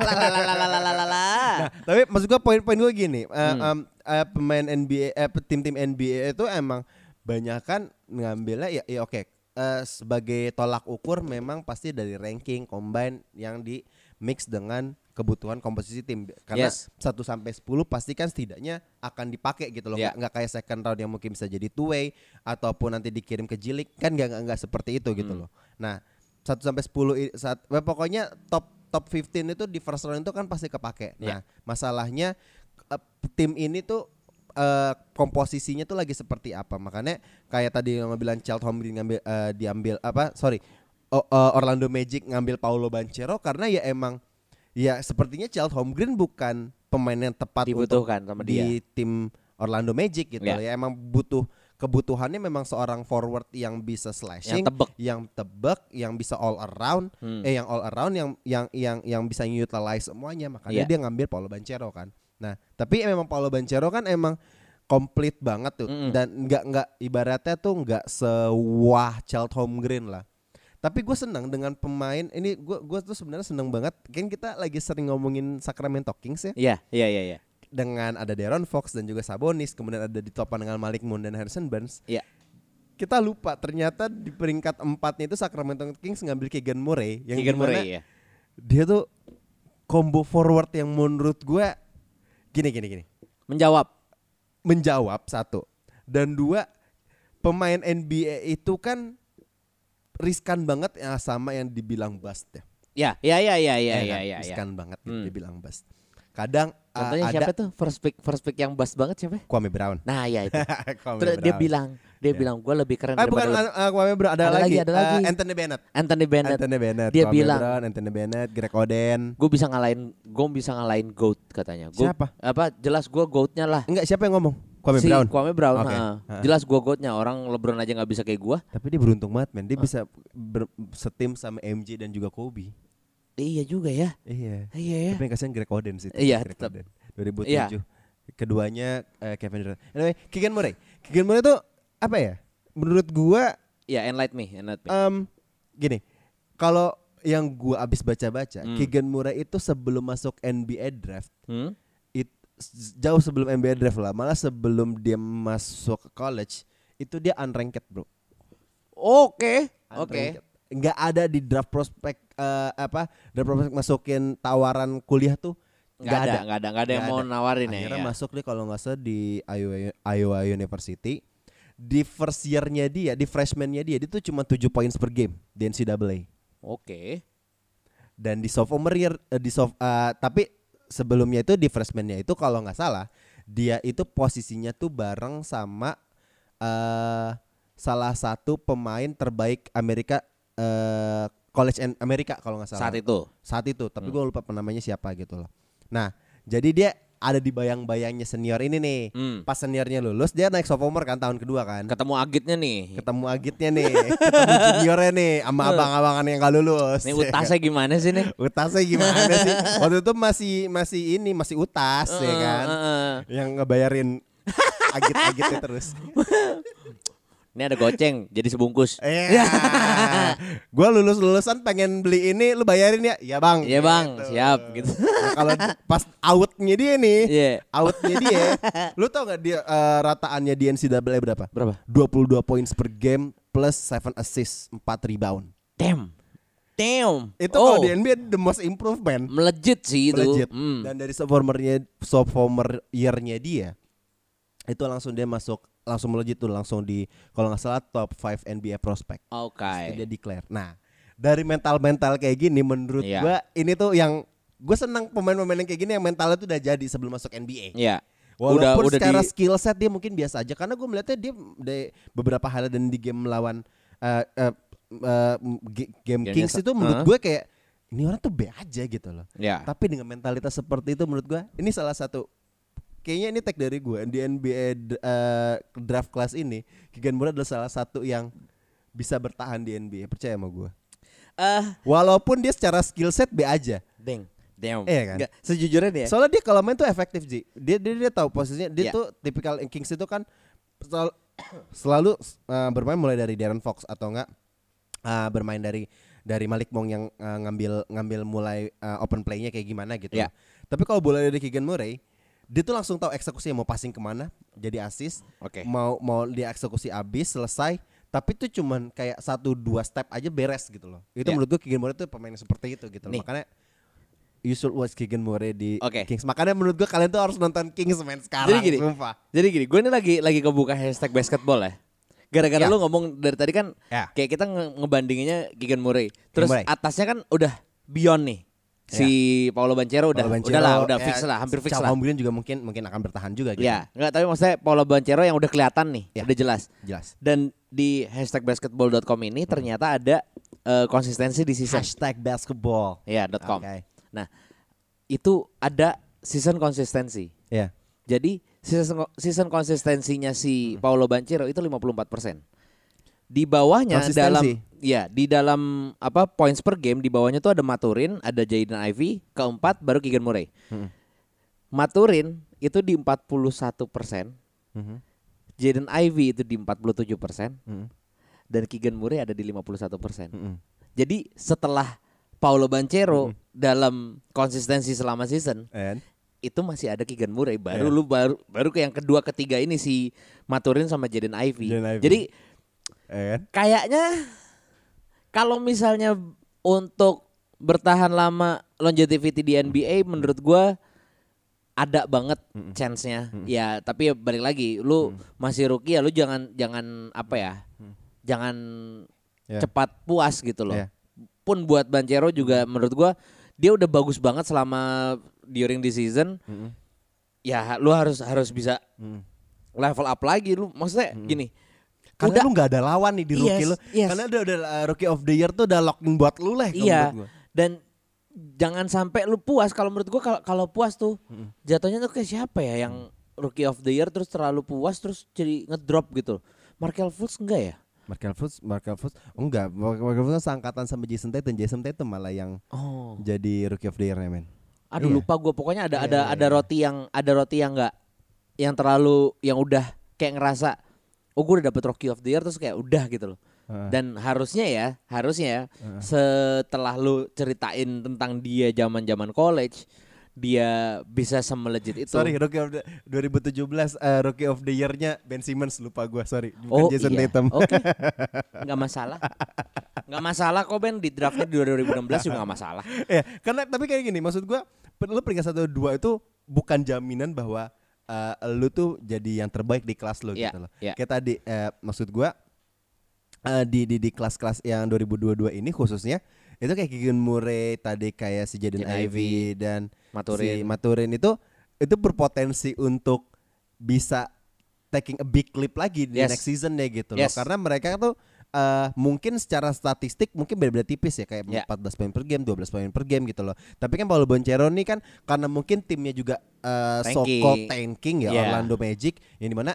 Nah, tapi maksud gua poin-poin gua gini, eh, Hmm. em, eh, pemain NBA, eh, tim-tim NBA itu emang banyak kan ngambilnya ya, ya oke. eh, sebagai tolak ukur memang pasti dari ranking combine yang di mix dengan kebutuhan komposisi tim karena Yes. 1 sampai 10 pasti kan setidaknya akan dipakai gitu loh Ya. nggak nggak kayak second round yang mungkin bisa jadi two way ataupun nanti dikirim ke jilik kan nggak nggak- seperti itu gitu Hmm. loh nah 1 sampai 10 i- saat well, pokoknya top top 15 itu di first round itu kan pasti kepake. Ya. Nah, masalahnya eh, tim ini tuh eh, komposisinya tuh lagi seperti apa? Makanya kayak tadi yang bilang Child Home ngambil eh, diambil apa? Sorry. O- eh, Orlando Magic ngambil Paulo Banchero karena ya emang ya sepertinya Child Holmgren bukan pemain yang tepat Dibutuhkan untuk sama di tim Orlando Magic gitu Ya. ya emang butuh kebutuhannya memang seorang forward yang bisa slashing, tebek. yang tebek, yang bisa all around, Hmm. eh yang all around yang yang yang yang bisa utilize semuanya makanya Iya. dia ngambil Paulo Banchero kan. Nah, tapi memang Paulo Banchero kan emang komplit banget tuh Mm-mm. dan nggak nggak ibaratnya tuh nggak sewah Child Holmgren lah. Tapi gue senang dengan pemain ini gue gue tuh sebenarnya seneng banget kan kita lagi sering ngomongin Sacramento Kings ya Iya, iya, iya, iya. dengan ada Deron Fox dan juga Sabonis kemudian ada ditopan dengan Malik Monk dan Harrison Barnes Iya. kita lupa ternyata di peringkat empatnya itu Sacramento Kings ngambil Keegan Murray yang Keegan Murray ya. dia tuh combo forward yang menurut gue gini gini gini Menjawab. menjawab satu dan dua pemain NBA itu kan riskan banget ya sama yang dibilang bust ya. Ya, ya, ya, ya, ya, Ya ya, kan? ya, ya. riskan banget gitu Hmm. dibilang bust. Kadang uh, Contohnya ada siapa tuh? First pick, first pick yang bust banget siapa? Kwame Brown. Nah, ya itu. Terus dia Brown. bilang, dia Ya. bilang gue lebih keren Ah bukan uh, Kwame Brown ada, Ada lagi, lagi, ada Uh, lagi. Anthony Bennett. Anthony Bennett. Anthony Bennett. Dia Kwame bilang- Brown, Anthony Bennett, Greg Oden. Gue bisa ngalahin, gue bisa ngalahin goat katanya. Gua, Siapa? Apa? Jelas gue goatnya lah. Enggak siapa yang ngomong? Kwame si Brown. Kwame Brown. Ha. Ha. Jelas gue goatnya. Orang LeBron aja nggak bisa kayak gue. Tapi dia beruntung banget men. Dia bisa ber- setim sama MJ dan juga Kobe. Iya juga ya. Iya. Iya ya. Tapi yang kasihan Greg Oden sih. Iya, Greg tetap. Oden. 2007. Iya. Keduanya eh, Kevin Durant. Anyway, Keegan Murray. Keegan Murray tuh apa ya? Menurut gua Ya, enlight me, enlight me. em gini. Kalau yang gua abis baca-baca, Hmm. Keegan Murray itu sebelum masuk NBA draft Hmm? Jauh sebelum NBA draft lah, malah sebelum dia masuk ke college itu dia unranked, Bro. Oke, oke. Unranked. Nggak ada di draft prospek eh, apa? Draft prospek masukin tawaran kuliah tuh Nggak ada, nggak ada, nggak ada yang Nggak mau ada. nawarin ya. Akhirnya ya. masuk deh kalau nggak salah di Iowa, Iowa University. Di first year-nya dia, di freshman-nya dia, dia tuh cuma 7 points per game di NCAA. Oke. Dan di sophomore year, eh, di soft, eh, tapi sebelumnya itu di freshman-nya itu kalau nggak salah, dia itu posisinya tuh bareng sama eh salah satu pemain terbaik Amerika eh College and Amerika kalau nggak salah Saat itu. saat itu Hmm. tapi gue lupa namanya siapa gitu loh nah jadi dia ada di bayang-bayangnya senior ini nih. Hmm. pas seniornya lulus dia naik sophomore kan tahun kedua kan. Ketemu agitnya nih. ketemu agitnya nih. Ketemu juniornya nih sama abang-abangan yang gak lulus. Nih utasnya gimana sih nih? utasnya gimana sih? Waktu itu masih masih ini masih utas ya kan? yang ngebayarin agit-agitnya terus Ini ada goceng jadi sebungkus. Iya. gua lulus lulusan pengen beli ini, lu bayarin ya? Iya bang. Iya bang, Gitu. siap gitu. Nah, kalau pas outnya dia nih, Iya. outnya dia, lu tau gak dia eh, rataannya di NCAA berapa? Berapa? 22 points per game plus 7 assist, 4 rebound. Damn. Damn. Itu oh, kalau di NBA the most improvement. melejit sih itu. Legit. Hmm. Dan dari sophomore-nya sophomore year-nya dia itu langsung dia masuk langsung melejit tuh langsung di kalau nggak salah top 5 NBA prospect. Oke. Dia declare. Nah, dari mental-mental kayak gini menurut Iya. gua ini tuh yang gue senang pemain-pemain yang kayak gini yang mentalnya tuh udah jadi sebelum masuk NBA. Iya. Walaupun udah secara di- skill set dia mungkin biasa aja karena gue melihatnya dia di beberapa hal dan di game melawan eh, eh, eh, g- game Gamenya Kings itu menurut Hah? gue kayak ini orang tuh B aja gitu loh. Ya. Tapi dengan mentalitas seperti itu menurut gua ini salah satu kayaknya ini tag dari gua di NBA d- eh, draft class ini Keegan Murray adalah salah satu yang bisa bertahan di NBA percaya sama gua. Eh, Walaupun dia secara skill set B aja. deng. Damn. Iya kan? Nggak, sejujurnya ya. Soalnya dia kalau main tuh efektif Ji. Dia dia, dia tahu posisinya. Dia Iya. tuh tipikal Kings itu kan selalu, selalu eh, bermain mulai dari Darren Fox atau enggak eh, bermain dari dari Malik Monk yang eh, ngambil ngambil mulai eh, open play-nya kayak gimana gitu. Iya. Tapi kalau bola dari Keegan Murray, dia tuh langsung tahu eksekusi mau passing ke mana, jadi assist. Oke. Mau mau dia eksekusi abis selesai. Tapi itu cuman kayak satu dua step aja beres gitu loh. Itu Iya. menurut gua Keegan Murray tuh pemain yang seperti itu gitu. loh. Nih. Makanya you should watch Keegan Murray di Oke. Kings. Makanya menurut gua kalian tuh harus nonton Kings main sekarang. Jadi gini. Sumpah. Jadi gini, gue ini lagi lagi kebuka hashtag basketball ya. Gara-gara Ya. lu ngomong dari tadi kan Ya. kayak kita nge- ngebandinginnya Keegan Murray. Terus Murray. atasnya kan udah beyond nih. Si Paulo Banchero udah Paulo Banchero, udah lah, udah ya, fix lah, hampir fix lah. Holmgren juga mungkin mungkin akan bertahan juga gitu. Ya, enggak tapi maksudnya Paulo Banchero yang udah kelihatan nih, Ya. udah jelas. Jelas. Dan di hashtag basketball.com ini ternyata ada eh, konsistensi di season. Hashtag basketball. Ya, dot .com. Oke. Nah, itu ada season konsistensi. Ya. Jadi season season konsistensinya si Paulo Banchero itu 54%. Di bawahnya Konsistensi? dalam ya, di dalam apa points per game di bawahnya tuh ada Maturin, ada Jaden Ivey, keempat baru Keegan Murray. Maturin itu di 41%, Mhm. Jaden Ivey itu di 47%, Mhm. dan Keegan Murray ada di 51%. Mhm. Jadi setelah Paulo Banchero dalam konsistensi selama season And itu masih ada Keegan Murray baru Iya. lu baru baru ke yang kedua ketiga ini si Maturin sama Jaden Ivey. Jaden Ivey. Jadi and kayaknya kalau misalnya untuk bertahan lama longevity di NBA menurut gua ada banget chance-nya. Ya, tapi ya balik lagi lu masih rookie ya lu jangan jangan apa ya? Jangan Ya. cepat puas gitu loh. Ya. Pun buat Banchero juga menurut gua dia udah bagus banget selama during the season. Ya lu harus harus bisa level up lagi lu. Maksudnya gini. Karena udah lu nggak ada lawan nih di rookie Yes, lu. yes. Karena udah, udah uh, rookie of the year tuh udah locking buat lu lah. Iya. Dan jangan sampai lu puas kalau menurut gua kalau kalau puas tuh jatuhnya tuh kayak siapa ya yang rookie of the year terus terlalu puas terus jadi ngedrop gitu. Markel Fultz enggak ya? Markel Fultz, Markel Fultz, oh, enggak, Markel Fultz kan seangkatan sama Jason Tatum, Jason Tatum malah yang Oh. jadi rookie of the year men. Aduh Iya. lupa gua pokoknya ada Iya, ada iya, ada iya. roti yang ada roti yang enggak yang terlalu yang udah kayak ngerasa oh gue udah dapet rookie of the year terus kayak udah gitu loh. Dan harusnya ya, harusnya ya setelah lu ceritain tentang dia zaman-zaman college, dia bisa semelejit itu. Sorry, rookie of the 2017 eh, rookie of the year-nya Ben Simmons lupa gua, sorry. Bukan Oh Jason iya. Tatum. Oke. Nggak masalah. Nggak masalah kok Ben di draftnya di 2016 juga nggak masalah. ya, karena tapi kayak gini, maksud gua lu peringkat satu dua itu bukan jaminan bahwa eh, lu tuh jadi yang terbaik di kelas lu Iya, gitu loh. iya. Kayak tadi eh, maksud gua eh, di di di kelas-kelas yang 2022 ini khususnya itu kayak Keegan Murray tadi kayak si Jaden Jaden Ivey dan Maturin. si Maturin itu itu berpotensi untuk bisa taking a big leap lagi di Yes. next season deh gitu loh. Yes. Karena mereka tuh eh, mungkin secara statistik mungkin beda-beda tipis ya kayak Ya. 14 poin per game, 12 poin per game gitu loh. Tapi kan Paulo Banchero nih kan karena mungkin timnya juga eh, Tanking. so-called tanking ya Ya. Orlando Magic yang di mana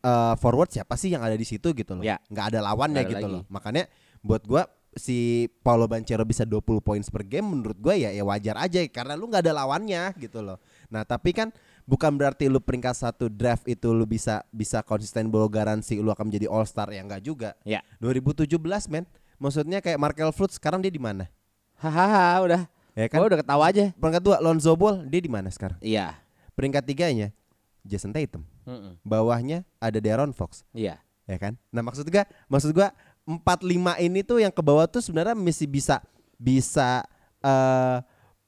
eh, forward siapa sih yang ada di situ gitu loh. Ya. nggak ada lawannya Nggak ada gitu lagi. loh. Makanya buat gua si Paulo Banchero bisa 20 points per game menurut gua ya ya wajar aja karena lu nggak ada lawannya gitu loh. Nah, tapi kan bukan berarti lu peringkat satu draft itu lu bisa bisa konsisten bawa garansi lu akan menjadi all star ya enggak juga. Ya. 2017 men. Maksudnya kayak Markel Fultz sekarang dia di mana? Hahaha udah. Ya kan? Oh, udah ketawa aja. Peringkat dua Lonzo Ball dia di mana sekarang? Iya. Peringkat tiganya Jason Tatum. Mm-mm. Bawahnya ada De'Aaron Fox. Iya. ya kan? Nah maksud gua, maksud gua 45 ini tuh yang ke bawah tuh sebenarnya masih bisa bisa eh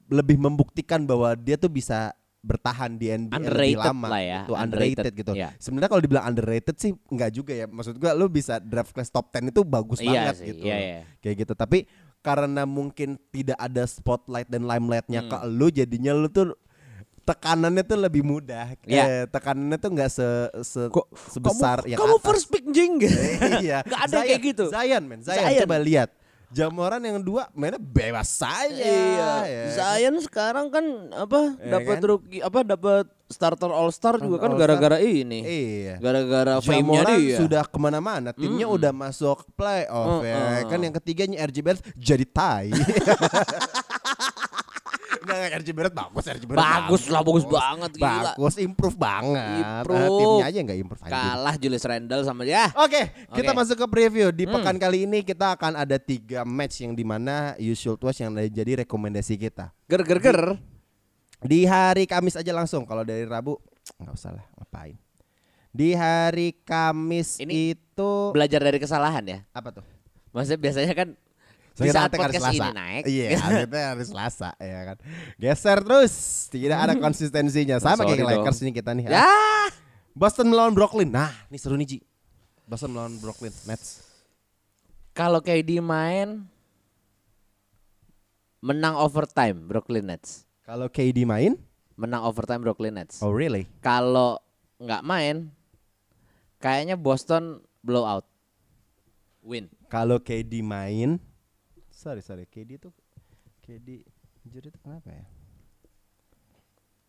lebih membuktikan bahwa dia tuh bisa bertahan di NBA lebih Underrated lama lah ya, Tuh, underrated, underrated, gitu. iya. Sebenarnya kalau dibilang underrated sih enggak juga ya. Maksud gua lu bisa draft class top 10 itu bagus Iya banget sih, gitu. loh. iya. Kayak gitu. Tapi karena mungkin tidak ada spotlight dan limelightnya Hmm. ke lu jadinya lu tuh tekanannya tuh lebih mudah. Iya. Eh, tekanannya tuh enggak se, se- Kok sebesar kamu, yang kamu atas. first pick jing. iya. Nggak ada kayak gitu. Zion men, Zion, Zion. coba lihat. Jamoran yang dua mainnya bebas saja. Iya. ya. Zion sekarang kan apa Iya dapat kan? rookie apa dapat starter all star juga kan gara-gara ini. Iya. Gara-gara fame-nya dia. sudah ke mana-mana, timnya udah masuk playoff ya. Mm-mm. Kan yang ketiganya RJ Barrett jadi tai. Enggak, enggak, RJ Barrett bagus, RJ Barrett Bagus lah, bagus banget, gila. Bagus, improve banget. Improve. Ah, timnya aja enggak improve. Kalah Julius Randle sama dia. Oke, kita Oke. Hmm. masuk ke preview. Di pekan kali ini kita akan ada tiga match yang di mana you should watch yang jadi rekomendasi kita. Ger ger ger. Di hari Kamis aja langsung. Kalau dari Rabu nggak usah lah ngapain. Di hari Kamis Ini itu Belajar dari kesalahan ya. apa tuh? Maksudnya biasanya kan di Kita saat attack hari podcast ini Selasa. naik. Iya, kita hari Selasa ya kan. Geser terus, tidak ada konsistensinya. Sama kayak. Lakers ini kita nih. Ya. Boston melawan Brooklyn. Nah, ini seru nih Ji. Boston melawan Brooklyn Nets. Kalau KD main menang overtime Brooklyn Nets. Kalau KD main, Menang overtime Brooklyn Nets. oh really? Kalau nggak main kayaknya Boston blowout. Win. Kalau KD main, sorry sorry, KD tuh KD injury itu kenapa ya?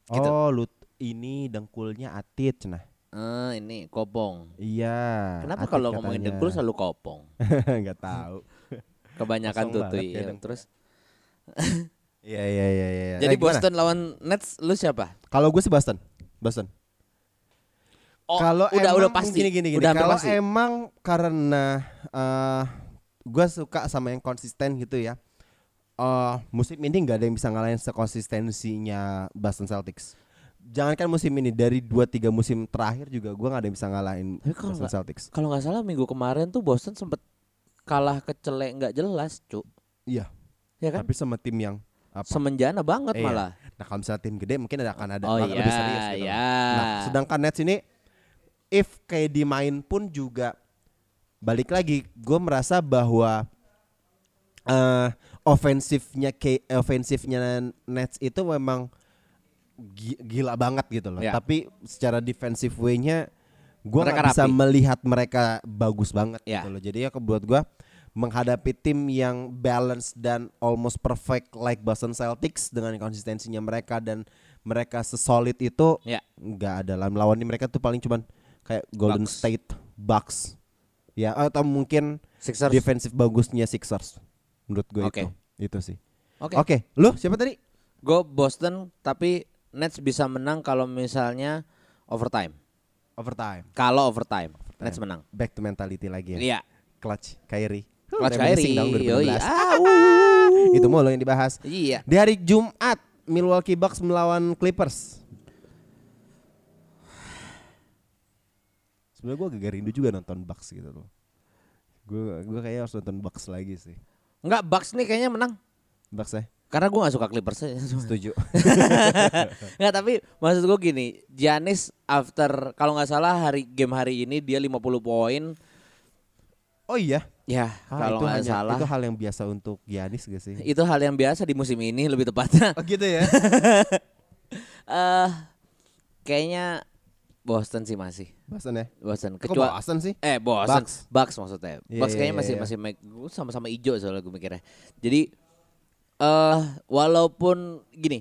Gitu. Oh, lut ini dengkulnya atit cenah. Eh, ini kopong. Iya. Kenapa kalau ngomongin dengkul selalu kopong? Enggak tahu. Kebanyakan tuh ya iya. Terus Iya iya iya iya. jadi Eh, gimana? Boston lawan Nets lu siapa? Kalau gue sih Boston. Boston. Oh, kalau udah emang udah pasti. gini gini gini. Kalau emang karena eh gue suka sama yang konsisten gitu ya. Eh musim ini nggak ada yang bisa ngalahin sekonsistensinya Boston Celtics. Jangankan musim ini dari 2-3 musim terakhir juga gue nggak ada yang bisa ngalahin Tapi Boston nggak- Celtics. Kalau nggak salah minggu kemarin tuh Boston sempet kalah kecelek nggak jelas, Cuk. Iya. Ya kan? Tapi sama tim yang apa? Semenjana banget Iya. malah. Nah kalau misalnya tim gede mungkin ada akan ada Oh iya, lebih serius gitu. iya. Nah sedangkan Nets ini if di main pun juga balik lagi gue merasa bahwa eh ofensifnya kayak ofensifnya Nets itu memang gi- gila banget gitu loh. Ya. Tapi secara defensive way-nya gue nggak bisa rapi. melihat mereka bagus banget Ya. gitu loh. Jadi ya buat gue menghadapi tim yang balance dan almost perfect like Boston Celtics dengan konsistensinya mereka dan mereka sesolid itu Ya. nggak ada lah melawan mereka tuh paling cuman kayak Golden Bucks. State Bucks ya atau mungkin Sixers. defensif bagusnya Sixers menurut gue Oke. itu itu sih Oke. oke lu siapa tadi Gue Boston tapi Nets bisa menang kalau misalnya overtime. overtime Kalau overtime, Nets menang. back to mentality lagi ya Iya. clutch Kyrie Clutch Kyrie. dong 2016. Yoi. Ah, wuh. itu mulu yang dibahas Iya. di hari Jumat Milwaukee Bucks melawan Clippers sebenarnya gue agak rindu juga nonton Bucks gitu loh. Gue gue kayaknya harus nonton Bucks lagi sih. Enggak, Bucks nih kayaknya menang. Bucks ya? Karena gue gak suka Clippers setuju. Enggak tapi maksud gue gini Giannis after Kalau nggak salah hari game hari ini Dia 50 poin. Oh iya? Ya Ah, kalau nggak salah. itu hal yang biasa untuk Giannis gak sih? Itu hal yang biasa di musim ini lebih tepatnya. Oh gitu ya? Eh Kayaknya Boston sih masih. Boston ya? Boston. Kecuali Boston sih? Eh Boston. Bucks. Bucks, maksudnya. Iya, Bucks kayaknya iya, masih iya. masih make- gua sama-sama hijau soalnya gue mikirnya. Jadi eh Walaupun Gini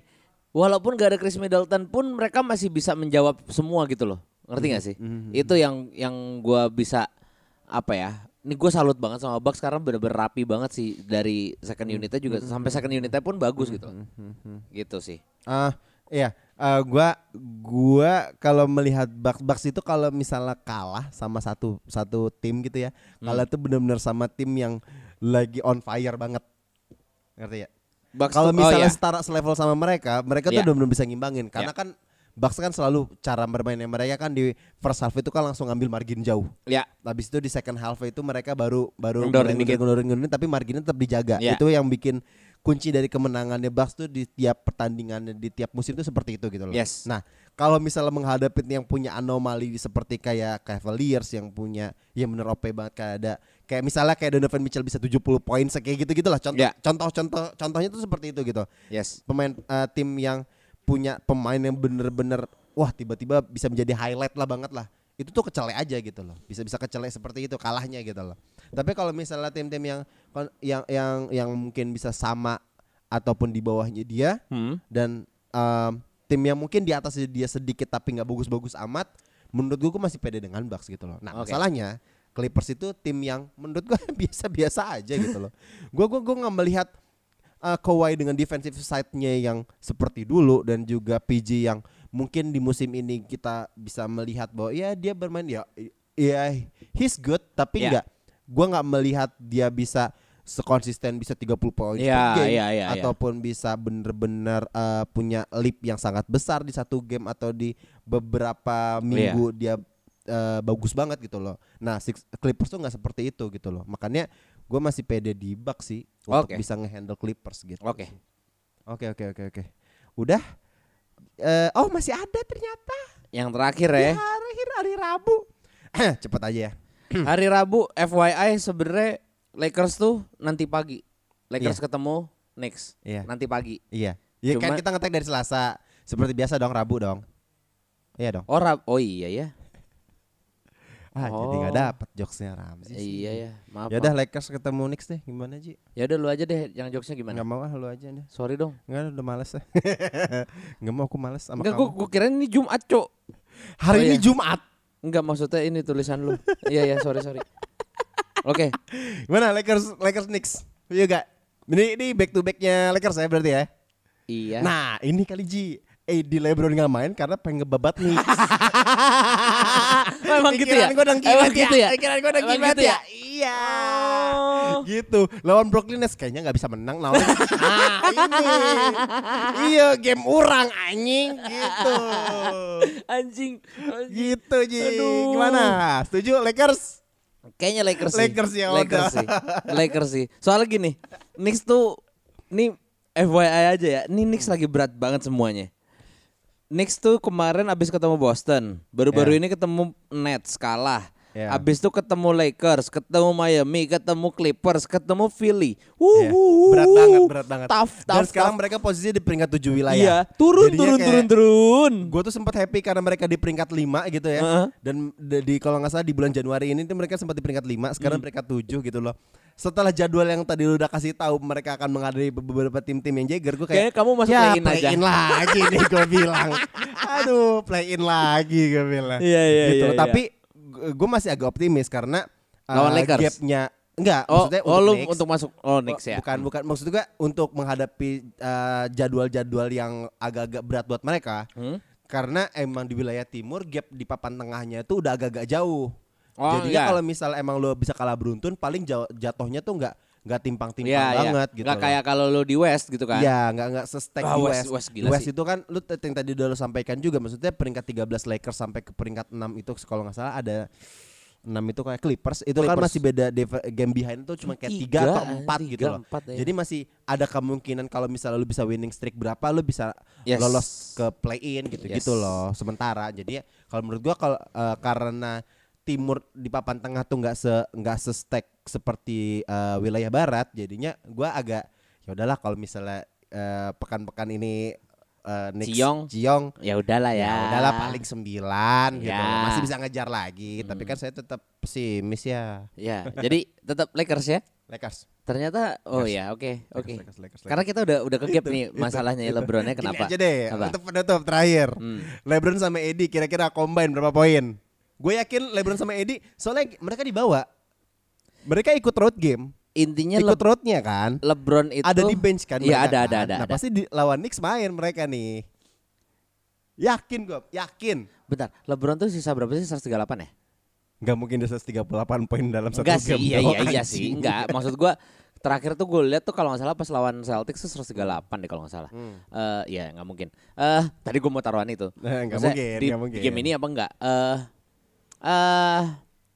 Walaupun gak ada Chris Middleton pun Mereka masih bisa menjawab semua gitu loh. Ngerti gak sih? Mhm, Itu yang yang gua bisa Apa ya ini gue salut banget sama Bucks karena bener-bener rapi banget sih dari second unitnya juga. sampai second unitnya pun bagus gitu. Gitu sih. Ah iya eh, gua gua kalau melihat Bucks Bucks itu kalau misalnya kalah sama satu satu tim gitu ya kalah Hmm. itu benar-benar sama tim yang lagi on fire banget ngerti ya kalau oh misalnya iya. setara selevel sama mereka mereka tuh Iya. benar-benar bisa ngimbangin karena kan Bucks kan selalu cara bermainnya mereka kan di first half itu kan langsung ngambil margin jauh ya Habis itu di second half itu mereka baru baru ngendorin, tapi marginnya tetap dijaga. Iya. Itu yang bikin kunci dari kemenangannya Bucks tuh di tiap pertandingannya di tiap musim tuh seperti itu gitu loh. Yes. Nah, kalau misalnya menghadapi yang punya anomali seperti kayak Cavaliers yang punya ya bener OP banget kayak ada kayak misalnya kayak Donovan Mitchell bisa 70 poin kayak gitu-gitu lah contoh Iya. contoh-contoh contohnya tuh seperti itu gitu yes pemain eh, tim yang punya pemain yang bener-bener wah tiba-tiba bisa menjadi highlight lah banget lah itu tuh kecele aja gitu loh bisa bisa kecele seperti itu kalahnya gitu loh tapi kalau misalnya tim-tim yang yang yang yang mungkin bisa sama ataupun di bawahnya dia Hmm. dan em, tim yang mungkin di atas dia sedikit tapi nggak bagus-bagus amat menurut gue masih pede dengan Bucks gitu loh nah Oke. masalahnya Clippers itu tim yang menurut gue biasa-biasa aja gitu loh gue gue gue nggak melihat uh, Kawhi dengan defensive side-nya yang seperti dulu dan juga PG yang mungkin di musim ini kita bisa melihat bahwa ya dia bermain ya ya he's good tapi Ya. enggak gua nggak melihat dia bisa sekonsisten bisa 30 poin Ya, per game ya, ya, ya. ataupun bisa bener-bener uh, punya leap yang sangat besar di satu game atau di beberapa minggu dia uh, bagus banget gitu loh. Nah, Six, Clippers tuh nggak seperti itu gitu loh. Makanya gue masih pede di Bucks sih untuk Oke. bisa ngehandle Clippers gitu. Oke. Oke oke oke oke. Udah. Eh, oh masih ada ternyata. Yang terakhir ya, hari hari Rabu. Cepet aja ya. hari Rabu FYI sebenarnya Lakers tuh nanti pagi. Lakers ketemu Knicks Iya. nanti pagi. Iya. Ya kan Cuma- kita ngetek dari Selasa. Seperti biasa dong Rabu dong. Iya dong. Oh, Rab- oh iya ya. Ah, jadi Oh. nggak dapet jokesnya Ramzi. sih. Iya ya, maaf. Ya udah Lakers ketemu Knicks deh, gimana Ji? Ya udah lu aja deh yang jokesnya gimana? Nggak mau ah lu aja deh. Sorry dong. Enggak udah males ya. Nggak mau aku males sama Enggak, kamu. gua, gua kira ini Jumat, Cok. Hari Oh, ini iya. Jumat. Enggak maksudnya ini tulisan lu. iya iya, sorry sorry. Oke. Gimana Lakers Lakers Knicks? Iya gak? Ini ini back to backnya Lakers ya berarti ya. Iya. Nah ini kali Ji. Eh di LeBron nggak main karena pengen ngebabat Knicks. Oh, emang gitu ya? Dong Emang kibat gitu ya? Pikiran Emang kibat gitu ya? ya. Iya. Oh. Gitu. Lawan Brooklyn Nets kayaknya nggak bisa menang. Nah, nah ini. Iya game orang anjing gitu. Anjing. anjing. Gitu Ji. Aduh. Gimana? Setuju Lakers? Kayaknya Lakers sih. Lakers ya Lakers udah. sih. Lakers sih. Soalnya gini, Knicks tuh ini FYI aja ya. Ini Knicks lagi berat banget semuanya. Knicks tuh kemarin abis ketemu Boston, baru-baru Ya. ini ketemu Nets kalah. Ya. Abis itu ketemu Lakers, ketemu Miami, ketemu Clippers, ketemu Philly. Iya. Wuh, Berat banget, berat banget. Tough, Dan tough, sekarang tough. mereka posisinya di peringkat 7 wilayah. Iya, turun, Jadinya turun, kayak- turun, turun. Gue tuh sempat happy karena mereka di peringkat 5 gitu ya. Heeh. Dan d- di kalau nggak salah di bulan Januari ini tuh mereka sempat di peringkat 5, Hmm. sekarang peringkat 7 gitu loh. Setelah jadwal yang tadi lu udah kasih tahu mereka akan menghadapi beberapa tim-tim yang Jagger, gue kayak Kayaknya kamu masuk ya, play-in aja." play-in lagi nih gue bilang. Aduh, play in lagi gue bilang. Iya, iya, gitu. iya, iya. Gue masih agak optimis karena Lawan uh, Lakers? gapnya enggak Oh, maksudnya oh untuk Knicks, untuk masuk oh Knicks ya. Bukan, bukan. Maksud gue untuk menghadapi uh, jadwal-jadwal yang agak-agak berat buat mereka. Hmm? Karena emang di wilayah timur gap di papan tengahnya itu udah agak-agak jauh. Oh, Jadinya iya. kalau misal emang lo bisa kalah beruntun, paling jauh- jatuhnya tuh nggak nggak timpang-timpang Iya, iya. banget gitu. Nggak loh. kayak kalau lu di West gitu kan. Iya, nggak nggak se-stack Ah, di West- West. West gila West sih. itu kan lu yang tadi udah lo sampaikan juga, maksudnya peringkat 13 Lakers sampai ke peringkat 6 itu kalau nggak salah ada 6 itu kayak Clippers itu kan Clippers. masih beda game behind itu cuma kayak 3 Tiga, atau 4 tiga, gitu loh. empat, ya. Jadi masih ada kemungkinan kalau misalnya lu bisa winning streak berapa lu bisa Yes. lolos ke play in gitu-gitu Yes. loh. Sementara jadi kalau menurut gua kalau eh, karena timur di papan tengah tuh nggak se nggak se-stack seperti eh, wilayah barat jadinya gua agak ya udahlah kalau misalnya eh, pekan-pekan ini eh, Knicks- Ciong. Ciong Ya udahlah ya. ya udahlah paling 9 gitu Ya. loh. masih bisa ngejar lagi tapi kan saya tetap pesimis ya Ya, jadi tetap Lakers ya. Lakers Ternyata oh Lakers. ya, oke, oke. Lakers, Lakers, Karena kita udah udah ke gap Itu, nih masalahnya ya itu. LeBronnya Gini kenapa? aja deh Apa? untuk penutup terakhir Hmm. LeBron sama Edi kira-kira combine berapa poin gue yakin LeBron sama Edi soalnya mereka dibawa mereka ikut road game Intinya ikut Le- roadnya kan LeBron itu ada di bench kan Iya, ada, kan? ada, ada, nah ada. pasti di, lawan Knicks main mereka nih yakin gue yakin Bentar, LeBron tuh sisa berapa sih 138 ya? nggak mungkin bisa 38 poin dalam satu Enggak sih, game iya dong, iya iya anjing. sih. Enggak, maksud gua terakhir tuh gue lihat tuh kalau nggak salah pas lawan Celtics tuh 138 deh kalau nggak salah. Hmm. Eh ya nggak mungkin. Eh tadi gue mau taruhan itu. Nah, nggak mungkin, di, mungkin. di game ini apa enggak? Eh eh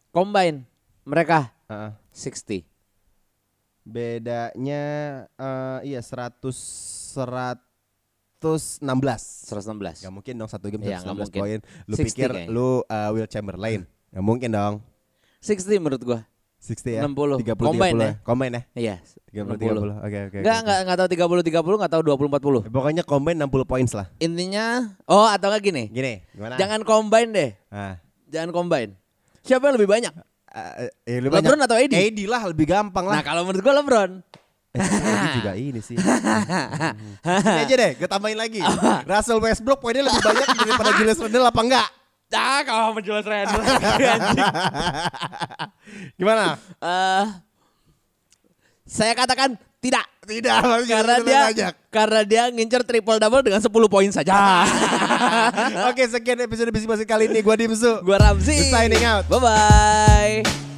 combine mereka Heeh. 60. bedanya eh, iya 100 116 116. Gak mungkin dong satu game Iya, nggak 116 mungkin. poin. Lu 60 pikir kayaknya. lu uh, Will Chamberlain? Gak mungkin dong. 60 menurut gua. 60 ya. 60. 30 Combine 30 ya? Combine ya. Iya. 30 30. Oke oke. Enggak, oke. enggak enggak tahu 30 30, enggak tahu 20 40. Eh, Pokoknya combine 60 points lah. Intinya oh atau enggak gini. Gini, gimana? Jangan combine deh. Ah. Jangan combine. Siapa yang lebih banyak? Eh, eh, lu LeBron banyak- atau AD? AD lah lebih gampang Nah, lah. kalau menurut gua LeBron. Eh, AD juga ini sih. Ini aja deh, gue tambahin lagi. Russell Westbrook poinnya lebih banyak daripada Julius Randle apa enggak? Ah, kalau sama Julius Randle. Gimana? Eh, saya katakan tidak. Tidak, Karena dia banyak. karena dia ngincer triple double dengan 10 poin saja. Oke, sekian episode bisik-bisik kali ini. Gua Dimsu. Gua Ramzi. Signing out. Bye bye.